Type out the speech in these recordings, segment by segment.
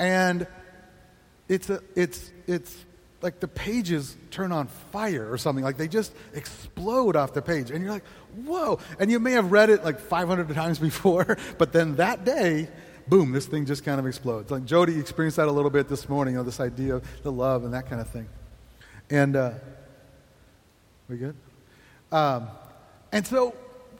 and it's a, it's it's like the pages turn on fire or something. Like they just explode off the page, and you're like, whoa! And you may have read it like 500 times before, but then that day. Boom, this thing just kind of explodes. Like Jody experienced that a little bit this morning, you know, this idea of the love and that kind of thing. And, uh, we good? Um, and so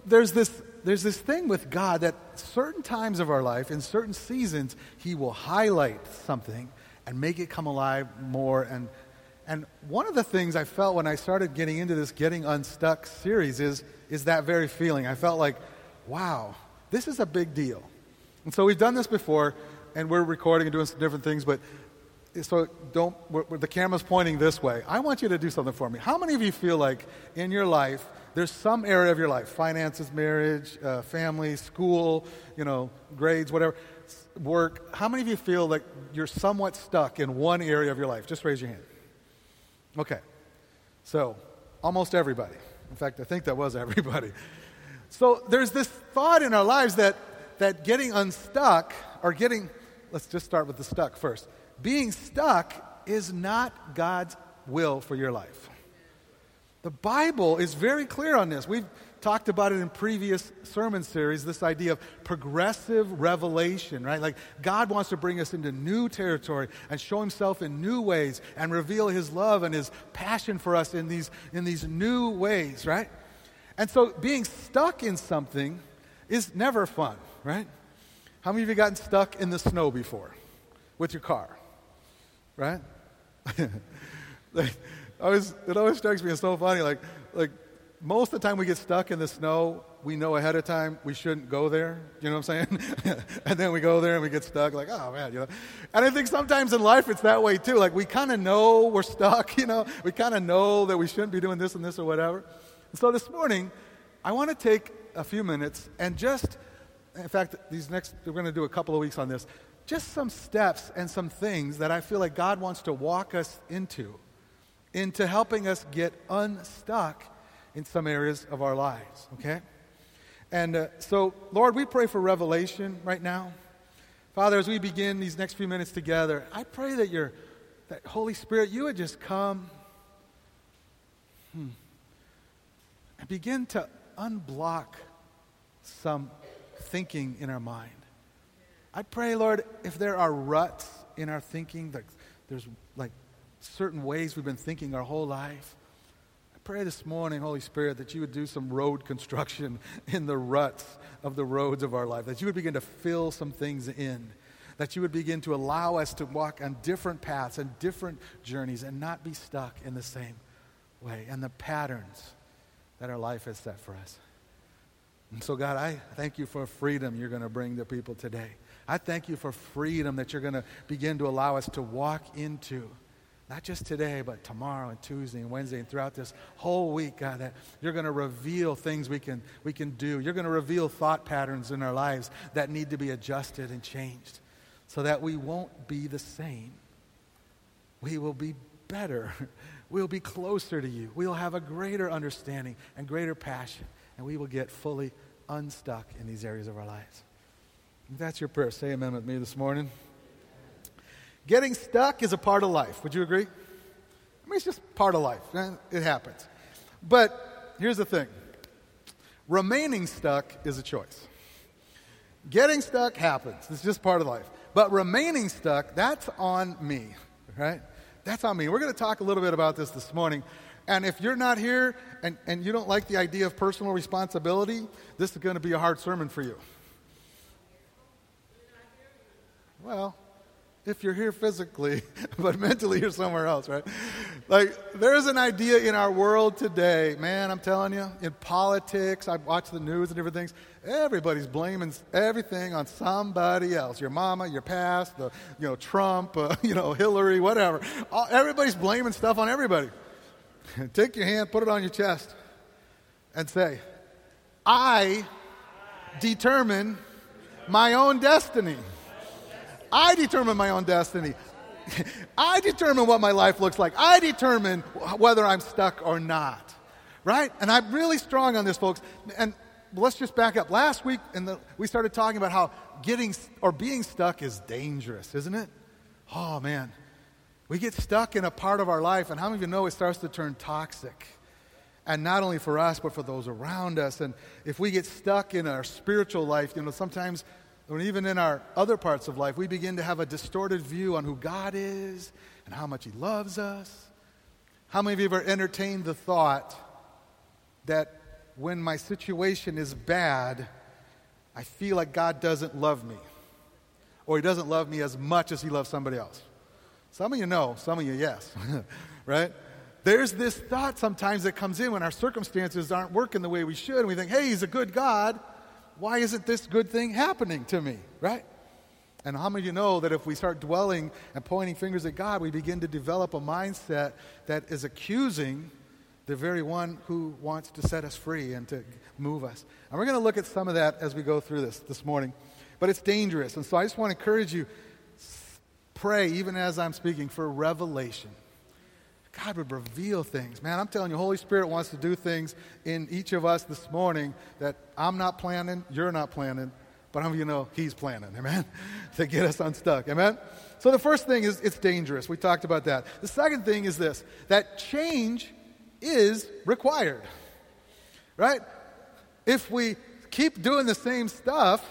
there's this, there's this thing with God that certain times of our life, in certain seasons, He will highlight something and make it come alive more. And, and one of the things I felt when I started getting into this Getting Unstuck series is, is that very feeling. I felt like, wow, this is a big deal. And so we've done this before, and we're recording and doing some different things, but so don't, the camera's pointing this way. I want you to do something for me. How many of you feel like in your life, there's some area of your life, finances, marriage, uh, family, school, you know, grades, whatever, work, how many of you feel like you're somewhat stuck in one area of your life? Just raise your hand. Okay. So, almost everybody. In fact, I think that was everybody. So, there's this thought in our lives that, that getting unstuck, or getting, let's just start with the stuck first being stuck is not God's will for your life. The Bible is very clear on this. We've talked about it in previous sermon series this idea of progressive revelation, right? Like God wants to bring us into new territory and show himself in new ways and reveal his love and his passion for us in these, in these new ways, right? And so being stuck in something is never fun, right? How many of you gotten stuck in the snow before with your car? right? like, always, it always strikes me as so funny. Like, like most of the time we get stuck in the snow, we know ahead of time we shouldn't go there. You know what I'm saying? and then we go there and we get stuck. Like, oh man, you know. And I think sometimes in life it's that way too. Like we kind of know we're stuck. You know, we kind of know that we shouldn't be doing this and this or whatever. And so this morning, I want to take a few minutes and just, in fact, these next we're going to do a couple of weeks on this just some steps and some things that I feel like God wants to walk us into, into helping us get unstuck in some areas of our lives, okay? And uh, so, Lord, we pray for revelation right now. Father, as we begin these next few minutes together, I pray that your that Holy Spirit, you would just come hmm, and begin to unblock some thinking in our mind. I pray, Lord, if there are ruts in our thinking, that there's certain ways we've been thinking our whole life. I pray this morning, Holy Spirit, that you would do some road construction in the ruts of the roads of our life, that you would begin to fill some things in, that you would begin to allow us to walk on different paths and different journeys and not be stuck in the same way and the patterns that our life has set for us. And so, God, I thank you for freedom you're going to bring to people today. I thank you for freedom that you're going to begin to allow us to walk into. Not just today, but tomorrow and Tuesday and Wednesday and throughout this whole week, God, that you're going to reveal things we can, we can do. You're going to reveal thought patterns in our lives that need to be adjusted and changed so that we won't be the same. We will be better. We'll be closer to you. We'll have a greater understanding and greater passion, and we will get fully unstuck in these areas of our lives. That's your prayer, say amen with me this morning. Getting stuck is a part of life. Would you agree? I mean, it's just part of life. Eh, it happens. But here's the thing remaining stuck is a choice. Getting stuck happens. It's just part of life. But remaining stuck, that's on me, right? That's on me. We're going to talk a little bit about this this morning. And if you're not here and, and you don't like the idea of personal responsibility, this is going to be a hard sermon for you. Well, if you're here physically, but mentally you're somewhere else, right? Like, there's an idea in our world today, man, I'm telling you, in politics, I watch the news and different things, everybody's blaming everything on somebody else. Your mama, your past, the, you know, Trump, uh, you know, Hillary, whatever. All, everybody's blaming stuff on everybody. Take your hand, put it on your chest, and say, I determine my own destiny. I determine my own destiny. I determine what my life looks like. I determine whether I'm stuck or not. Right? And I'm really strong on this, folks. And let's just back up. Last week, the, we started talking about how getting or being stuck is dangerous, isn't it? oh man, we get stuck in a part of our life, and how many of you know it starts to turn toxic? And not only for us, but for those around us. And if we get stuck in our spiritual life, you know, sometimes, or even in our other parts of life, we begin to have a distorted view on who God is and how much He loves us. How many of you have ever entertained the thought that when my situation is bad, I feel like God doesn't love me? Or He doesn't love me as much as He loves somebody else? Some of you know, some of you, yes, right? There's this thought sometimes that comes in when our circumstances aren't working the way we should, and we think, hey, he's a good God. Why isn't this good thing happening to me, right? And how many of you know that if we start dwelling and pointing fingers at God, we begin to develop a mindset that is accusing the very one who wants to set us free and to move us? And we're going to look at some of that as we go through this this morning. But it's dangerous. And so I just want to encourage you pray, even as I'm speaking, for revelation. God would reveal things. Man, I'm telling you, Holy Spirit wants to do things in each of us this morning that I'm not planning, you're not planning, but I'm, you know He's planning, amen? to get us unstuck, amen? So the first thing is it's dangerous. We talked about that. The second thing is this that change is required, right? If we keep doing the same stuff,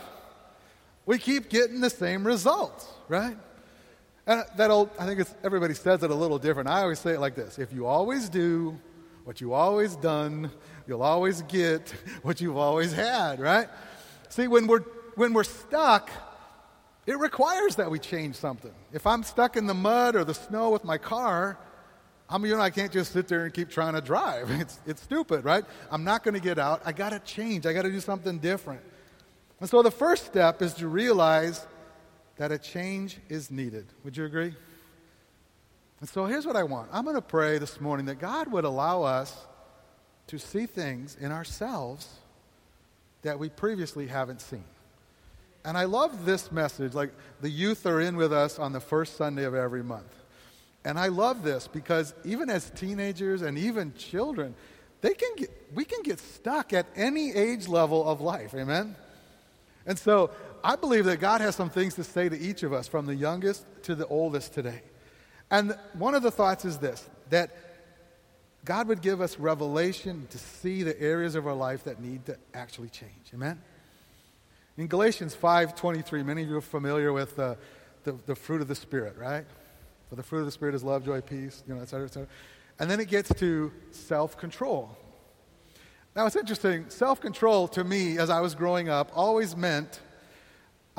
we keep getting the same results, right? Uh, and that old, I think everybody says it a little different. I always say it like this if you always do what you always done, you'll always get what you've always had, right? See, when we're, when we're stuck, it requires that we change something. If I'm stuck in the mud or the snow with my car, I mean, you know, I can't just sit there and keep trying to drive. It's, it's stupid, right? I'm not going to get out. I got to change. I got to do something different. And so the first step is to realize that a change is needed. Would you agree? And so here's what I want I'm going to pray this morning that God would allow us to see things in ourselves that we previously haven't seen. And I love this message. Like the youth are in with us on the first Sunday of every month. And I love this because even as teenagers and even children, they can get, we can get stuck at any age level of life. Amen? And so I believe that God has some things to say to each of us, from the youngest to the oldest today. And one of the thoughts is this that God would give us revelation to see the areas of our life that need to actually change. Amen? In Galatians 5.23, many of you are familiar with the, the, fruit of the Spirit, right? For the fruit of the Spirit is love, joy, peace, you know, et cetera, et cetera. And then it gets to self-control. Now, it's interesting. Self-control, to me, as I was growing up, always meant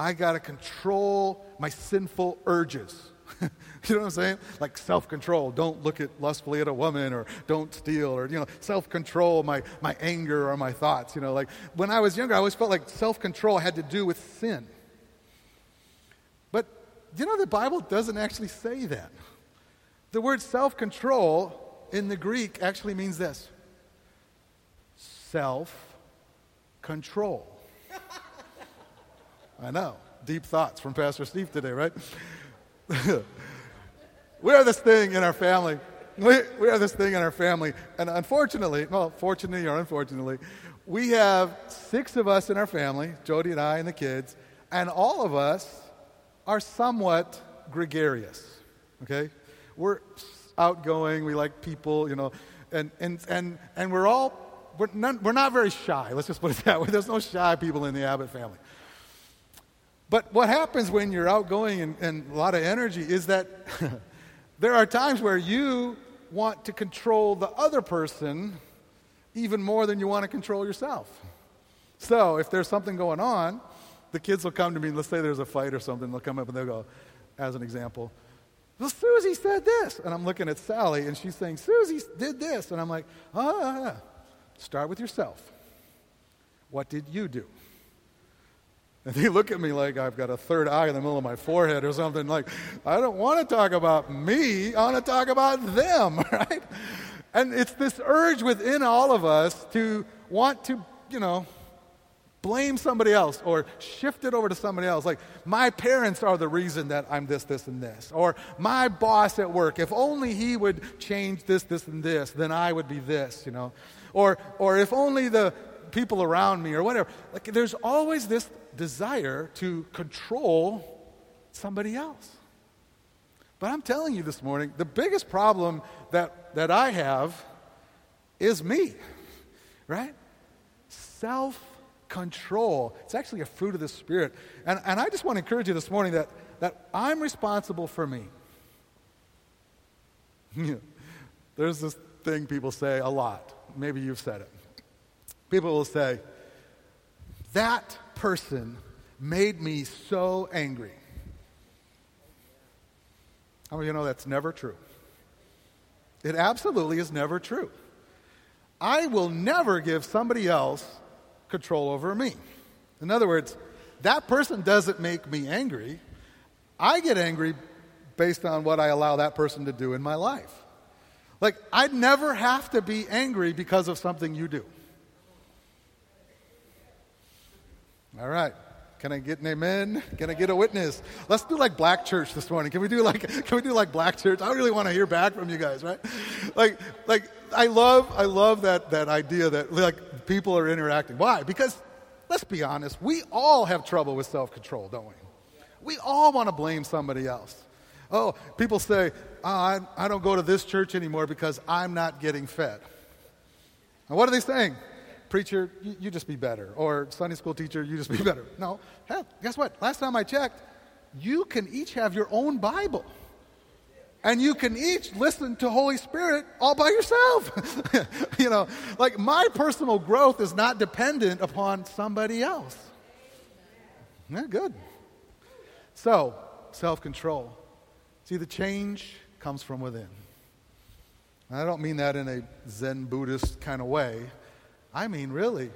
I got to control my sinful urges. you know what I'm saying? Like self control. Don't look at lustfully at a woman or don't steal or, you know, self control my, my anger or my thoughts. You know, like when I was younger, I always felt like self control had to do with sin. But, you know, the Bible doesn't actually say that. The word self control in the Greek actually means this self control. I know. Deep thoughts from Pastor Steve today, right? we are this thing in our family. We, we have this thing in our family. And unfortunately, well, fortunately or unfortunately, we have six of us in our family, Jody and I and the kids, and all of us are somewhat gregarious. Okay? We're outgoing, we like people, you know, and, and, and, and we're all, we're not, we're not very shy. Let's just put it that way. There's no shy people in the Abbott family. But what happens when you're outgoing and, and a lot of energy is that there are times where you want to control the other person even more than you want to control yourself. So if there's something going on, the kids will come to me, let's say there's a fight or something, they'll come up and they'll go, as an example, well, Susie said this. And I'm looking at Sally and she's saying, Susie did this. And I'm like, ah, start with yourself. What did you do? And they look at me like I've got a third eye in the middle of my forehead or something. Like, I don't want to talk about me, I want to talk about them, right? And it's this urge within all of us to want to, you know, blame somebody else or shift it over to somebody else. Like, my parents are the reason that I'm this, this, and this. Or my boss at work, if only he would change this, this, and this, then I would be this, you know. Or, or if only the people around me or whatever. Like, there's always this desire to control somebody else. But I'm telling you this morning, the biggest problem that, that I have is me, right? Self control. It's actually a fruit of the Spirit. And, and I just want to encourage you this morning that, that I'm responsible for me. There's this thing people say a lot. Maybe you've said it. People will say, That person made me so angry. How many of you know that's never true? It absolutely is never true. I will never give somebody else control over me. In other words, that person doesn't make me angry. I get angry based on what I allow that person to do in my life. Like, I'd never have to be angry because of something you do. All right. Can I get an amen? Can I get a witness? Let's do like black church this morning. Can we do like can we do like black church? I really want to hear back from you guys, right? Like like I love I love that that idea that like people are interacting. Why? Because let's be honest, we all have trouble with self-control, don't we? We all want to blame somebody else. Oh, people say, oh, I, I don't go to this church anymore because I'm not getting fed. And what are they saying? Preacher, you, you, just be better. Or Sunday school teacher, you just be better. No. Hell, guess what? Last time I checked, you can each have your own Bible. And you can each listen to Holy Spirit all by yourself. you know, like my personal growth is not dependent upon somebody else. Yeah, good. So, self control. See, the change comes from within. I don't mean that in a Zen Buddhist kind of way. I mean, really,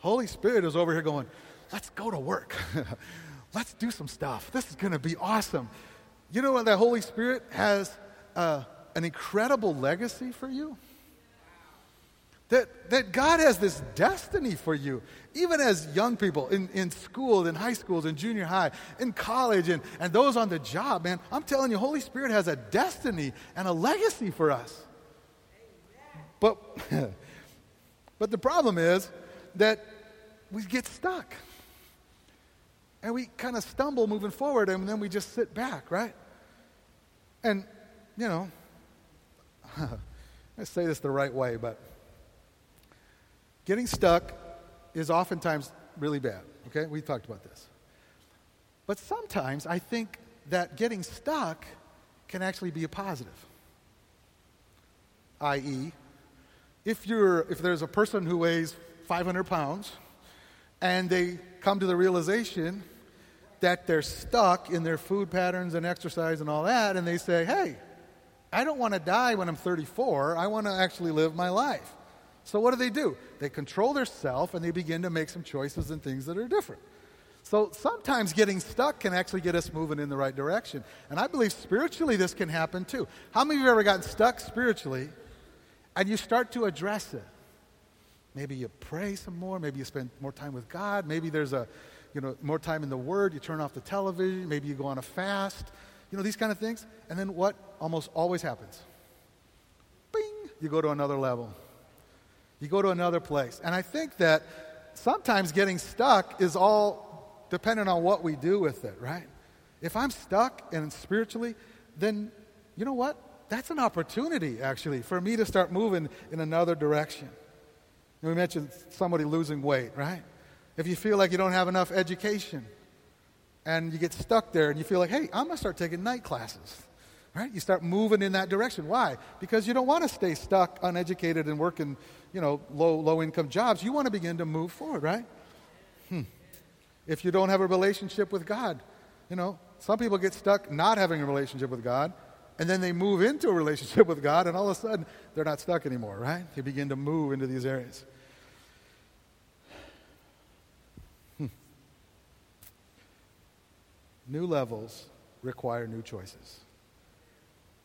Holy Spirit is over here going, let's go to work. let's do some stuff. This is going to be awesome. You know what? That Holy Spirit has uh, an incredible legacy for you. That, that God has this destiny for you, even as young people in, in school, in high schools, in junior high, in college, and, and those on the job, man. I'm telling you, Holy Spirit has a destiny and a legacy for us. But But the problem is that we get stuck. And we kind of stumble moving forward, and then we just sit back, right? And, you know, I say this the right way, but getting stuck is oftentimes really bad, okay? We talked about this. But sometimes I think that getting stuck can actually be a positive, i.e., if, you're, if there's a person who weighs 500 pounds and they come to the realization that they're stuck in their food patterns and exercise and all that, and they say, hey, I don't want to die when I'm 34. I want to actually live my life. So what do they do? They control their self and they begin to make some choices and things that are different. So sometimes getting stuck can actually get us moving in the right direction. And I believe spiritually this can happen too. How many of you have ever gotten stuck spiritually and you start to address it. Maybe you pray some more. Maybe you spend more time with God. Maybe there's a, you know, more time in the Word. You turn off the television. Maybe you go on a fast. You know, these kind of things. And then what almost always happens? Bing! You go to another level. You go to another place. And I think that sometimes getting stuck is all dependent on what we do with it, right? If I'm stuck and spiritually, then you know what? That's an opportunity, actually, for me to start moving in another direction. And we mentioned somebody losing weight, right? If you feel like you don't have enough education and you get stuck there and you feel like, hey, I'm going to start taking night classes, right? You start moving in that direction. Why? Because you don't want to stay stuck, uneducated, and working, you know, low, low income jobs. You want to begin to move forward, right? Hmm. If you don't have a relationship with God, you know, some people get stuck not having a relationship with God and then they move into a relationship with God, and all of a sudden, they're not stuck anymore, right? They begin to move into these areas. Hmm. New levels require new choices.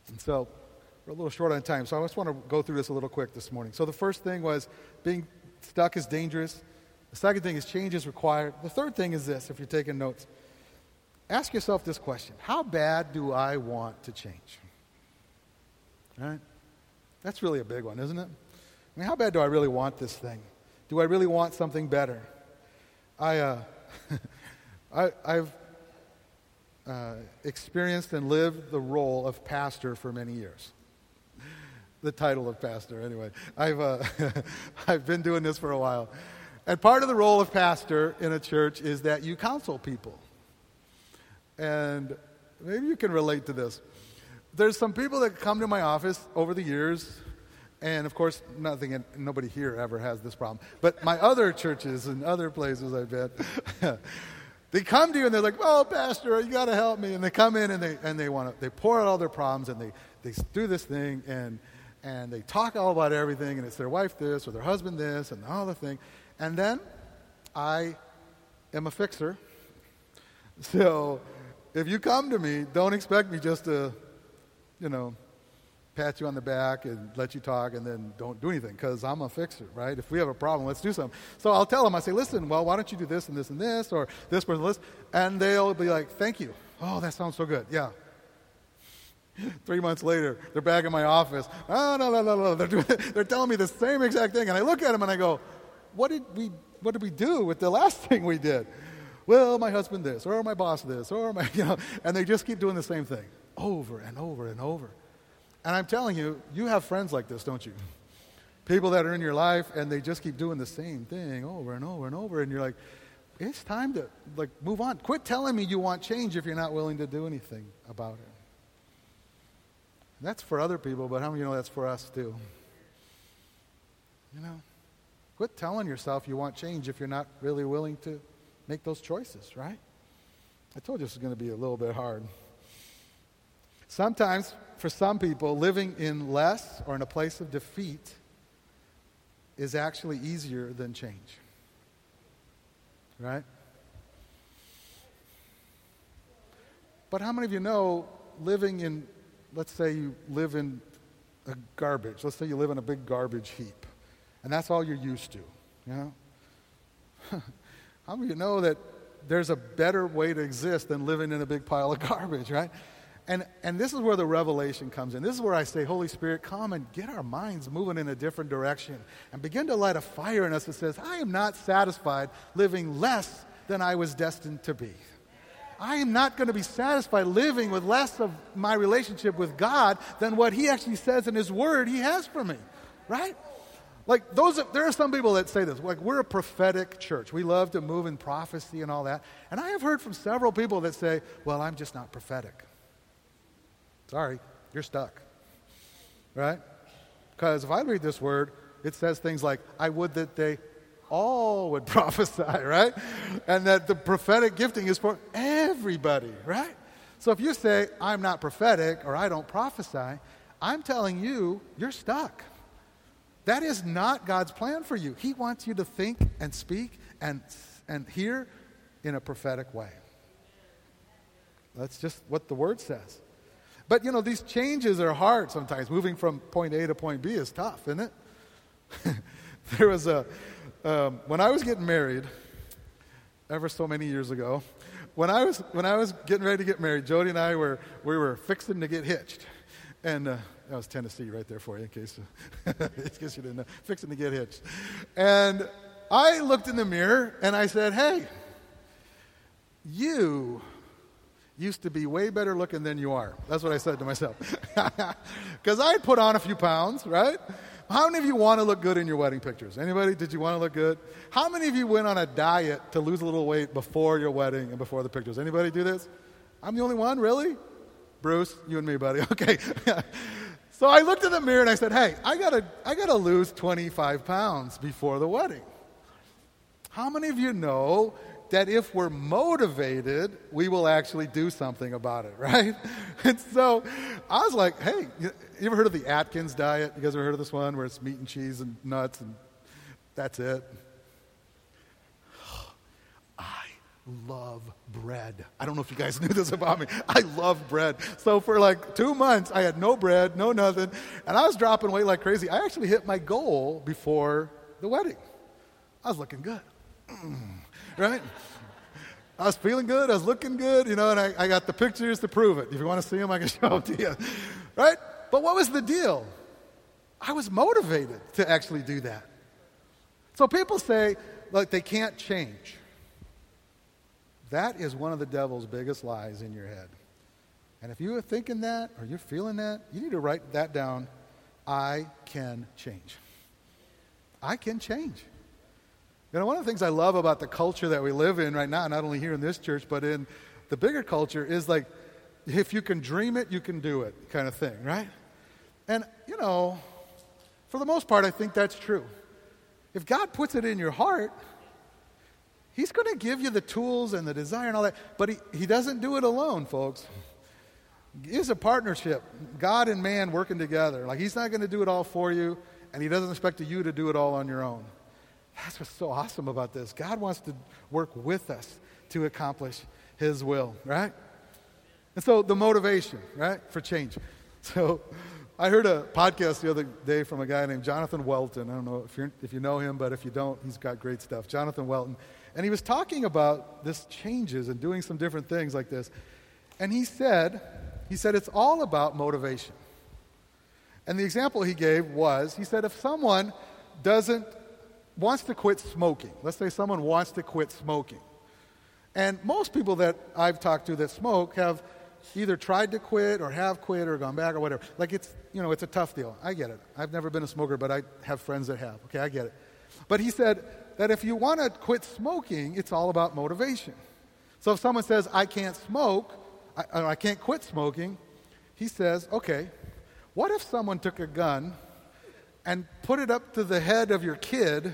And so, we're a little short on time, so I just want to go through this a little quick this morning. So, the first thing was being stuck is dangerous. The second thing is change is required. The third thing is this, if you're taking notes ask yourself this question How bad do I want to change? Right? That's really a big one, isn't it? I mean, how bad do I really want this thing? Do I really want something better? I, uh, I, I've, uh, experienced and lived the role of pastor for many years. The title of pastor, anyway. I've, uh, I've been doing this for a while. And part of the role of pastor in a church is that you counsel people. And maybe you can relate to this. There's some people that come to my office over the years, and of course, nothing, nobody here ever has this problem. But my other churches and other places I bet, they come to you and they're like, "Oh, pastor, you got to help me." And they come in and they and they want to they pour out all their problems and they they do this thing and and they talk all about everything and it's their wife this or their husband this and all the thing. And then I am a fixer. So if you come to me, don't expect me just to, you know, pat you on the back and let you talk and then don't do anything because I'm a fixer, right? If we have a problem, let's do something. So I'll tell them, I say, listen, well, why don't you do this and this and this or this person, this? And they'll be like, thank you. Oh, that sounds so good. Yeah. Three months later, they're back in my office. Oh, no, no, no, no. They're, doing, they're telling me the same exact thing. And I look at them and I go, what did we, what did we do with the last thing we did? Well, my husband this, or my boss this, or my, you know, and they just keep doing the same thing over and over and over. And I'm telling you, you have friends like this, don't you? People that are in your life and they just keep doing the same thing over and over and over, and you're like, it's time to like move on. Quit telling me you want change if you're not willing to do anything about it. That's for other people, but how many you know that's for us too? You know? Quit telling yourself you want change if you're not really willing to make those choices, right? I told you this is going to be a little bit hard. Sometimes, for some people, living in less or in a place of defeat is actually easier than change. Right? But how many of you know living in, let's say you live in a garbage, let's say you live in a big garbage heap, and that's all you're used to, you know? how many of you know that there's a better way to exist than living in a big pile of garbage, right? And, and this is where the revelation comes in. This is where I say, Holy Spirit, come and get our minds moving in a different direction and begin to light a fire in us that says, I am not satisfied living less than I was destined to be. I am not going to be satisfied living with less of my relationship with God than what He actually says in His Word He has for me, right? Like those, there are some people that say this. Like we're a prophetic church. We love to move in prophecy and all that. And I have heard from several people that say, "Well, I'm just not prophetic." Sorry, you're stuck. Right? Because if I read this word, it says things like, I would that they all would prophesy, right? And that the prophetic gifting is for everybody, right? So if you say, I'm not prophetic or I don't prophesy, I'm telling you, you're stuck. That is not God's plan for you. He wants you to think and speak and, and hear in a prophetic way. That's just what the word says. But you know, these changes are hard sometimes. Moving from point A to point B is tough, isn't it? there was a, um, when I was getting married, ever so many years ago, when I was, when I was getting ready to get married, Jody and I were, we were fixing to get hitched. And uh, that was Tennessee right there for you, in case, in case you didn't know. Fixing to get hitched. And I looked in the mirror and I said, hey, you used to be way better looking than you are. That's what I said to myself. Because I put on a few pounds, right? How many of you want to look good in your wedding pictures? Anybody? Did you want to look good? How many of you went on a diet to lose a little weight before your wedding and before the pictures? Anybody do this? I'm the only one, really? Bruce, you and me, buddy. Okay. So I looked in the mirror and I said, hey, I gotta, I gotta lose 25 pounds before the wedding. How many of you know that if we're motivated, we will actually do something about it, right? And so I was like, hey, you ever heard of the Atkins diet? You guys ever heard of this one where it's meat and cheese and nuts and that's it? I love bread. I don't know if you guys knew this about me. I love bread. So for like two months, I had no bread, no nothing, and I was dropping weight like crazy. I actually hit my goal before the wedding. I was looking good. Mm right? I was feeling good. I was looking good, you know, and I, I got the pictures to prove it. If you want to see them, I can show them to you, right? But what was the deal? I was motivated to actually do that. So people say, like, they can't change. That is one of the devil's biggest lies in your head. And if you are thinking that or you're feeling that, you need to write that down. I can change. I can change. You know, one of the things I love about the culture that we live in right now, not only here in this church, but in the bigger culture, is like if you can dream it, you can do it kind of thing, right? And, you know, for the most part, I think that's true. If God puts it in your heart, He's going to give you the tools and the desire and all that, but He, he doesn't do it alone, folks. It's a partnership, God and man working together. Like, He's not going to do it all for you, and He doesn't expect you to do it all on your own. That's what's so awesome about this. God wants to work with us to accomplish His will, right? And so the motivation, right, for change. So I heard a podcast the other day from a guy named Jonathan Welton. I don't know if, if you know him, but if you don't, he's got great stuff. Jonathan Welton. And he was talking about this changes and doing some different things like this. And he said, he said it's all about motivation. And the example he gave was, he said if someone doesn't wants to quit smoking, let's say someone wants to quit smoking. And most people that I've talked to that smoke have either tried to quit or have quit or gone back or whatever. Like it's, you know, it's a tough deal. I get it. I've never been a smoker, but I have friends that have. Okay, I get it. But he said that if you want to quit smoking, it's all about motivation. So if someone says, I can't smoke, I, I can't quit smoking, he says, okay, what if someone took a gun and put it up to the head of your kid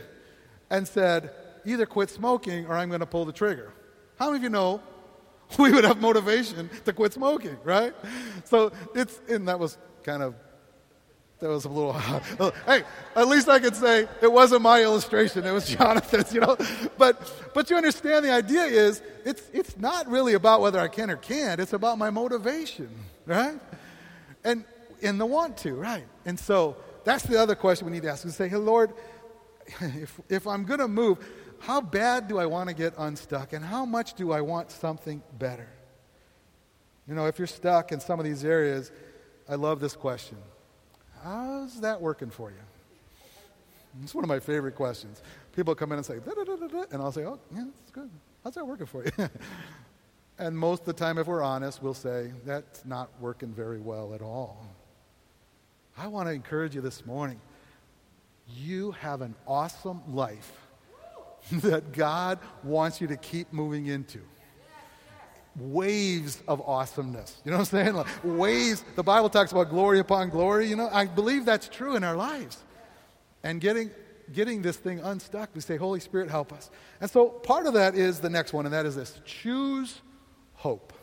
and said, either quit smoking or I'm going to pull the trigger? How many of you know we would have motivation to quit smoking, right? So it's, and that was kind of, that was a little, oh, hey, at least I could say it wasn't my illustration, it was Jonathan's, you know? But, but you understand the idea is, it's, it's not really about whether I can or can't, it's about my motivation, right? And, in the want to, right? And so that's the other question we need to ask. We say, hey, Lord, if, if I'm going to move, how bad do I want to get unstuck? And how much do I want something better? You know, if you're stuck in some of these areas, I love this question How's that working for you? It's one of my favorite questions. People come in and say, da, da, da, and I'll say, oh, yeah, it's good. How's that working for you? and most of the time, if we're honest, we'll say, that's not working very well at all. I want to encourage you this morning. You have an awesome life that God wants you to keep moving into. Waves of awesomeness. You know what I'm saying? Like waves. The Bible talks about glory upon glory. You know, I believe that's true in our lives. And getting getting this thing unstuck, we say, Holy Spirit, help us. And so part of that is the next one, and that is this choose hope.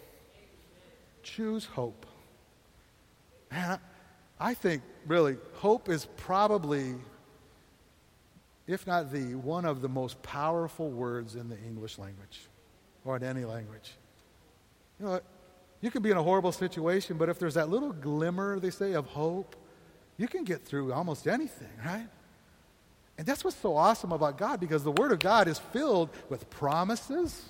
Choose hope. Man, I think really hope is probably if not the, one of the most powerful words in the English language or in any language. You know, you can be in a horrible situation, but if there's that little glimmer, they say, of hope, you can get through almost anything, right? And that's what's so awesome about God because the Word of God is filled with promises.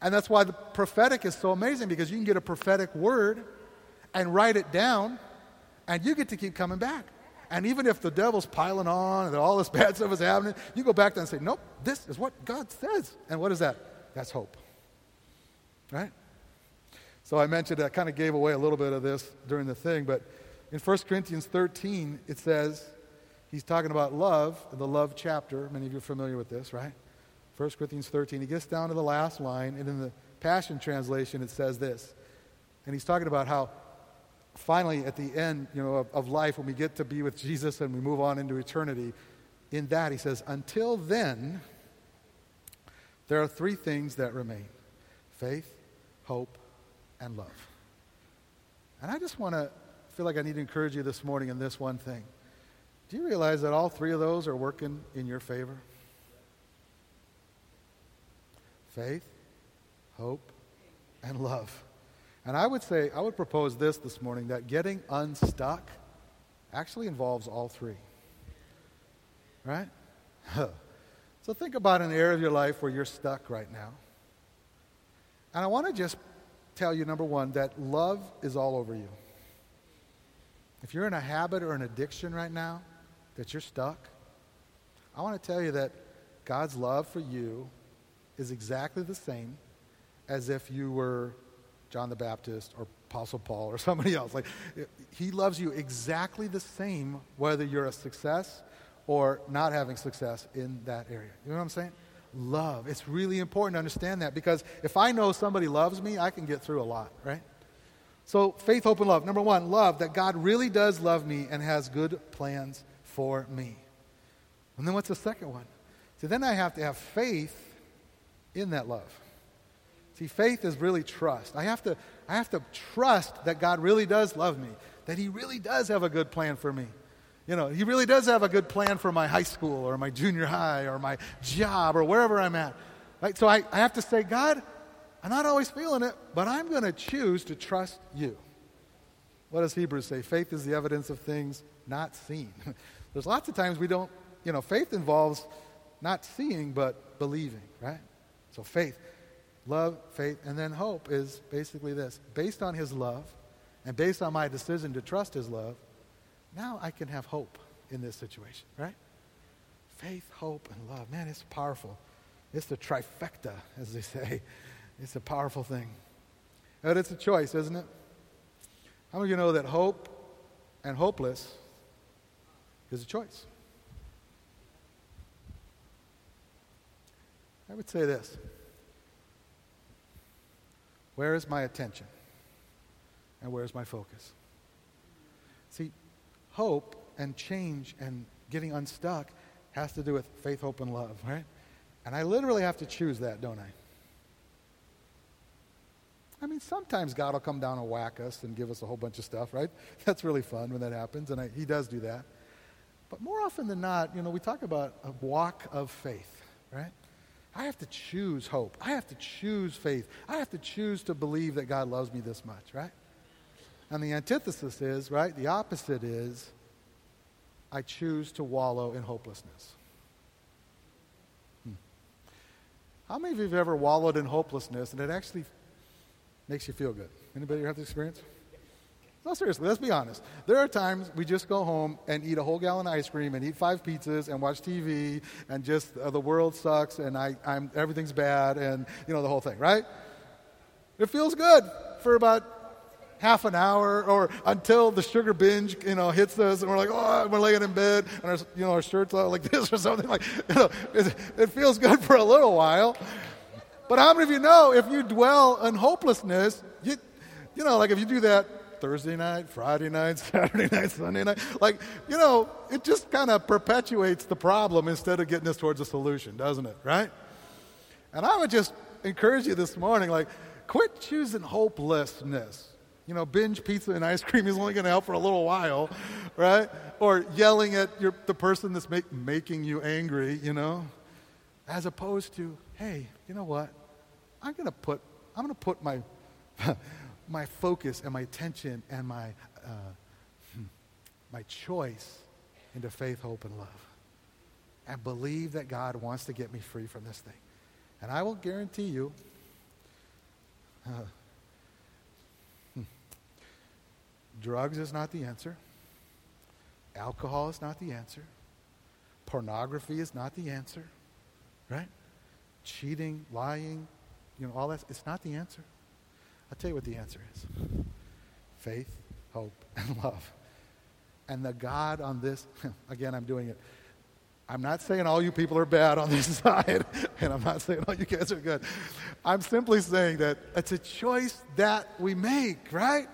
And that's why the prophetic is so amazing because you can get a prophetic word and write it down, and you get to keep coming back. And even if the devil's piling on and all this bad stuff is happening, you go back there and say, nope, this is what God says. And what is that? That's hope. Right? So I mentioned I kind of gave away a little bit of this during the thing, but in 1 Corinthians 13, it says, he's talking about love, the love chapter. Many of you are familiar with this, right? 1 Corinthians 13. He gets down to the last line, and in the Passion Translation, it says this. And he's talking about how finally, at the end you know, of, of life, when we get to be with Jesus and we move on into eternity, in that he says, until then, there are three things that remain faith, hope, and love. And I just want to feel like I need to encourage you this morning in this one thing. Do you realize that all three of those are working in your favor? Faith, hope, and love. And I would say, I would propose this this morning that getting unstuck actually involves all three. Right? so think about an area of your life where you're stuck right now. And I want to just tell you, number one, that love is all over you. If you're in a habit or an addiction right now, that you're stuck, I want to tell you that God's love for you is exactly the same as if you were John the Baptist or Apostle Paul or somebody else. Like, he loves you exactly the same whether you're a success or not having success in that area. You know what I'm saying? Love. It's really important to understand that because if I know somebody loves me, I can get through a lot, right? So, faith, hope, and love. Number one, love that God really does love me and has good plans for me. And then what's the second one? See, then I have to have faith in that love. See, faith is really trust. I have to, I have to trust that God really does love me, that He really does have a good plan for me. You know, He really does have a good plan for my high school or my junior high or my job or wherever I'm at. Right? So I, I have to say, God, I'm not always feeling it, but I'm going to choose to trust you. What does Hebrews say? Faith is the evidence of things not seen. There's lots of times we don't, you know, faith involves not seeing but believing, right? So faith, love, faith, and then hope is basically this. Based on his love and based on my decision to trust his love, now I can have hope in this situation, right? Faith, hope, and love. Man, it's powerful. It's the trifecta, as they say. It's a powerful thing. But it's a choice, isn't it? How many of you know that hope and hopeless is a choice? I would say this Where is my attention? And where is my focus? Hope and change and getting unstuck has to do with faith, hope, and love, right? And I literally have to choose that, don't I? I mean, sometimes God will come down and whack us and give us a whole bunch of stuff, right? That's really fun when that happens, and I, He does do that. But more often than not, you know, we talk about a walk of faith, right? I have to choose hope. I have to choose faith. I have to choose to believe that God loves me this much, right? And the antithesis is, right? The opposite is, I choose to wallow in hopelessness. Hmm. How many of you have ever wallowed in hopelessness and it actually makes you feel good. Anybody have this experience? No, seriously, let's be honest. There are times we just go home and eat a whole gallon of ice cream and eat five pizzas and watch TV and just uh, the world sucks and I, I'm, everything's bad and, you know, the whole thing, right? It feels good for about half an hour or until the sugar binge, you know, hits us and we're like, oh, we're laying in bed and our, you know, our shirts out like this or something. Like, you know, it, it feels good for a little while. But how many of you know if you dwell in hopelessness, you, you know, like if you do that Thursday night, Friday night, Saturday night, Sunday night, like, you know, it just kind of perpetuates the problem instead of getting us towards a solution, doesn't it? Right? And I would just encourage you this morning, like, quit choosing hopelessness. You know, binge pizza and ice cream is only going to help for a little while, right? Or yelling at your, the person that's make, making you angry, you know, as opposed to, hey, you know what? I'm going to put, I'm going to put my, my focus and my attention and my, uh, my choice into faith, hope, and love. And believe that God wants to get me free from this thing. And I will guarantee you, uh, hmm, drugs is not the answer. Alcohol is not the answer. Pornography is not the answer. Right? Cheating, lying, you know, all that, it's not the answer. I'll tell you what the answer is faith, hope, and love. And the God on this, again, I'm doing it. I'm not saying all you people are bad on this side, and I'm not saying all you guys are good. I'm simply saying that it's a choice that we make, right?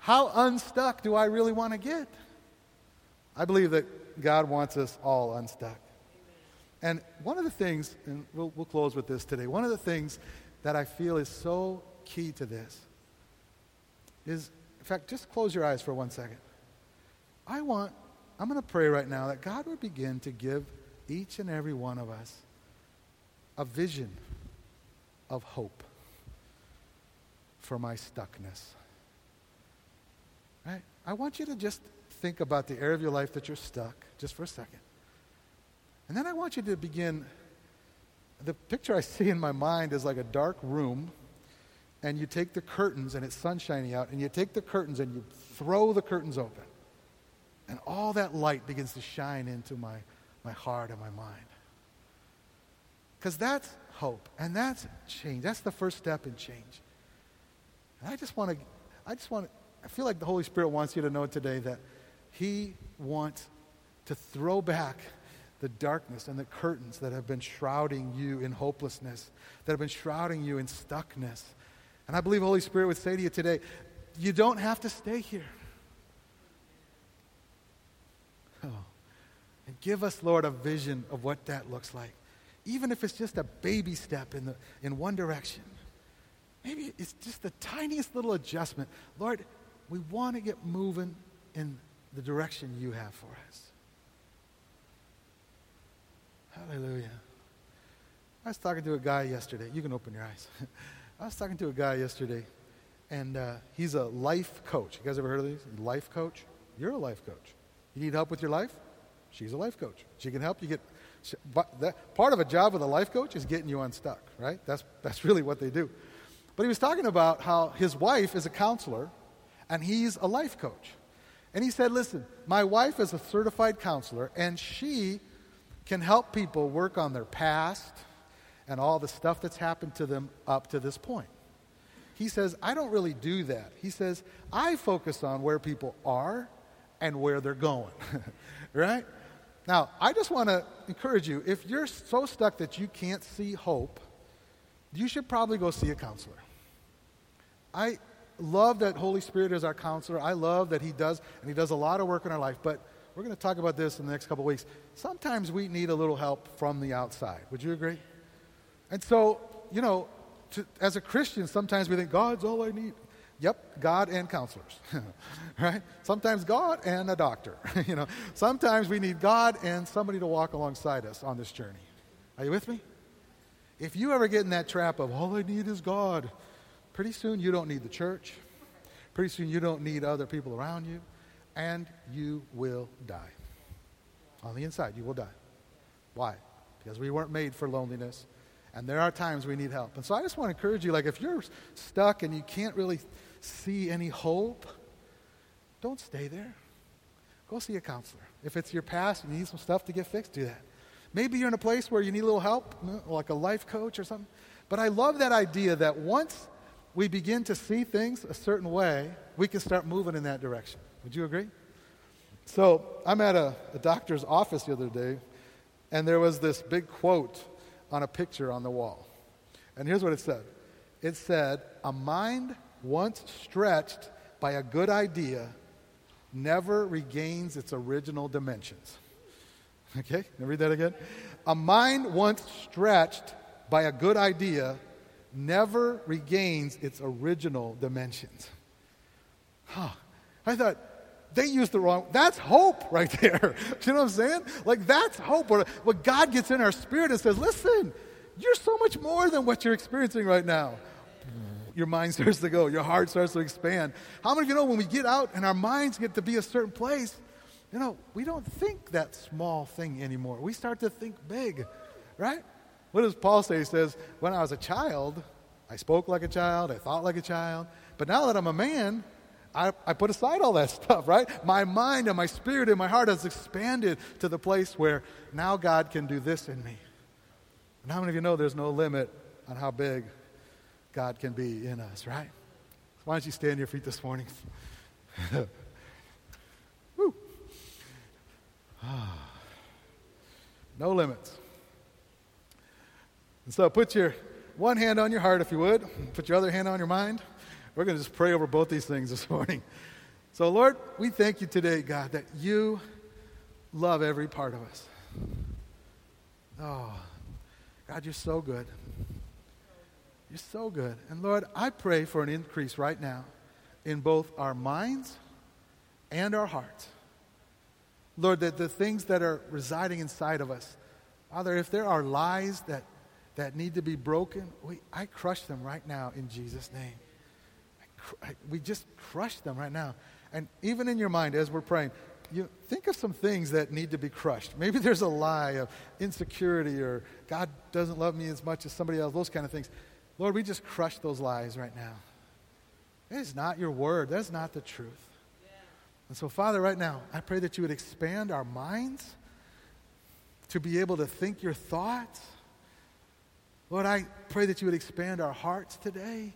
How unstuck do I really want to get? I believe that God wants us all unstuck. And one of the things, and we'll, we'll close with this today, one of the things that I feel is so key to this is, in fact, just close your eyes for one second. I want, I'm going to pray right now that God would begin to give each and every one of us a vision of hope for my stuckness. I want you to just think about the area of your life that you're stuck, just for a second. And then I want you to begin. The picture I see in my mind is like a dark room, and you take the curtains, and it's sun shining out, and you take the curtains and you throw the curtains open. And all that light begins to shine into my, my heart and my mind. Because that's hope. And that's change. That's the first step in change. And I just want to, I just want to, I feel like the Holy Spirit wants you to know today that He wants to throw back the darkness and the curtains that have been shrouding you in hopelessness, that have been shrouding you in stuckness. And I believe Holy Spirit would say to you today, you don't have to stay here. Oh. And give us, Lord, a vision of what that looks like. Even if it's just a baby step in, the, in one direction. Maybe it's just the tiniest little adjustment. Lord, we want to get moving in the direction you have for us. Hallelujah. I was talking to a guy yesterday. You can open your eyes. I was talking to a guy yesterday, and uh, he's a life coach. You guys ever heard of these? Life coach? You're a life coach. You need help with your life? She's a life coach. She can help you get. She, that, part of a job with a life coach is getting you unstuck, right? That's, that's really what they do. But he was talking about how his wife is a counselor and he's a life coach. And he said, Listen, my wife is a certified counselor and she can help people work on their past and all the stuff that's happened to them up to this point. He says, I don't really do that. He says, I focus on where people are and where they're going. right? Now, I just want to encourage you if you're so stuck that you can't see hope, you should probably go see a counselor. I love that Holy Spirit is our counselor. I love that He does, and He does a lot of work in our life. But we're going to talk about this in the next couple weeks. Sometimes we need a little help from the outside. Would you agree? And so, you know, to, as a Christian, sometimes we think God's all I need. Yep, God and counselors, right? Sometimes God and a doctor. you know, sometimes we need God and somebody to walk alongside us on this journey. Are you with me? If you ever get in that trap of all I need is God, pretty soon you don't need the church. Pretty soon you don't need other people around you, and you will die. On the inside, you will die. Why? Because we weren't made for loneliness, and there are times we need help. And so I just want to encourage you like, if you're stuck and you can't really see any hope, don't stay there. Go see a counselor. If it's your past, you need some stuff to get fixed, do that. Maybe you're in a place where you need a little help, like a life coach or something. But I love that idea that once we begin to see things a certain way, we can start moving in that direction. Would you agree? So I'm at a, a doctor's office the other day, and there was this big quote on a picture on the wall. And here's what it said it said, A mind once stretched by a good idea never regains its original dimensions. Okay, me read that again. A mind once stretched by a good idea never regains its original dimensions. Huh. I thought, they used the wrong. That's hope right there. you know what I'm saying? Like that's hope. What God gets in our spirit and says, listen, you're so much more than what you're experiencing right now your mind starts to go, your heart starts to expand. How many of you know when we get out and our minds get to be a certain place, you know, we don't think that small thing anymore. We start to think big, right? What does Paul say? He says, When I was a child, I spoke like a child, I thought like a child, but now that I'm a man, I, I put aside all that stuff, right? My mind and my spirit and my heart has expanded to the place where now God can do this in me. And how many of you know there's no limit on how big God can be in us, right? Why don't you stand on your feet this morning? Woo. Ah. no limits. And so put your one hand on your heart, if you would. Put your other hand on your mind. We're going to just pray over both these things this morning. So, Lord, we thank you today, God, that you love every part of us. Oh, God, you're so good. You're so good. And Lord, I pray for an increase right now in both our minds and our hearts. Lord, that the things that are residing inside of us, Father, if there are lies that, that need to be broken, we, I crush them right now in Jesus' name. I, I, we just crush them right now. And even in your mind, as we're praying, you think of some things that need to be crushed. Maybe there's a lie of insecurity or God doesn't love me as much as somebody else, those kind of things. Lord, we just crush those lies right now. It is not your word. That's not the truth. And so, Father, right now, I pray that you would expand our minds to be able to think your thoughts. Lord, I pray that you would expand our hearts today,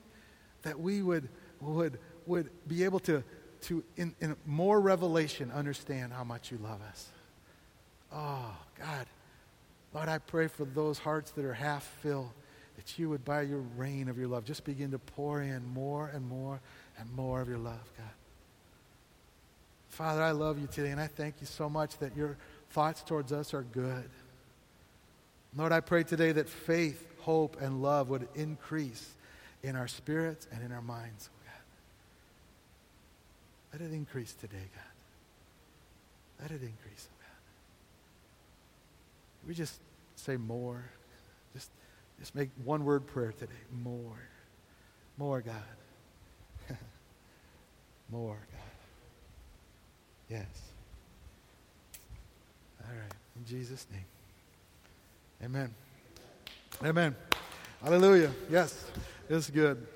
that we would, would, would be able to, to in, in more revelation, understand how much you love us. Oh, God. Lord, I pray for those hearts that are half filled, that you would, by your rain of your love, just begin to pour in more and more and more of your love, God. Father, I love you today, and I thank you so much that your thoughts towards us are good. Lord, I pray today that faith, hope, and love would increase in our spirits and in our minds, oh God. Let it increase today, God. Let it increase, oh God. We just say more. Just, just make one word prayer today. More. More, God. more, God. Yes. All right. In Jesus' name. Amen. Amen. Hallelujah. Yes. It's good.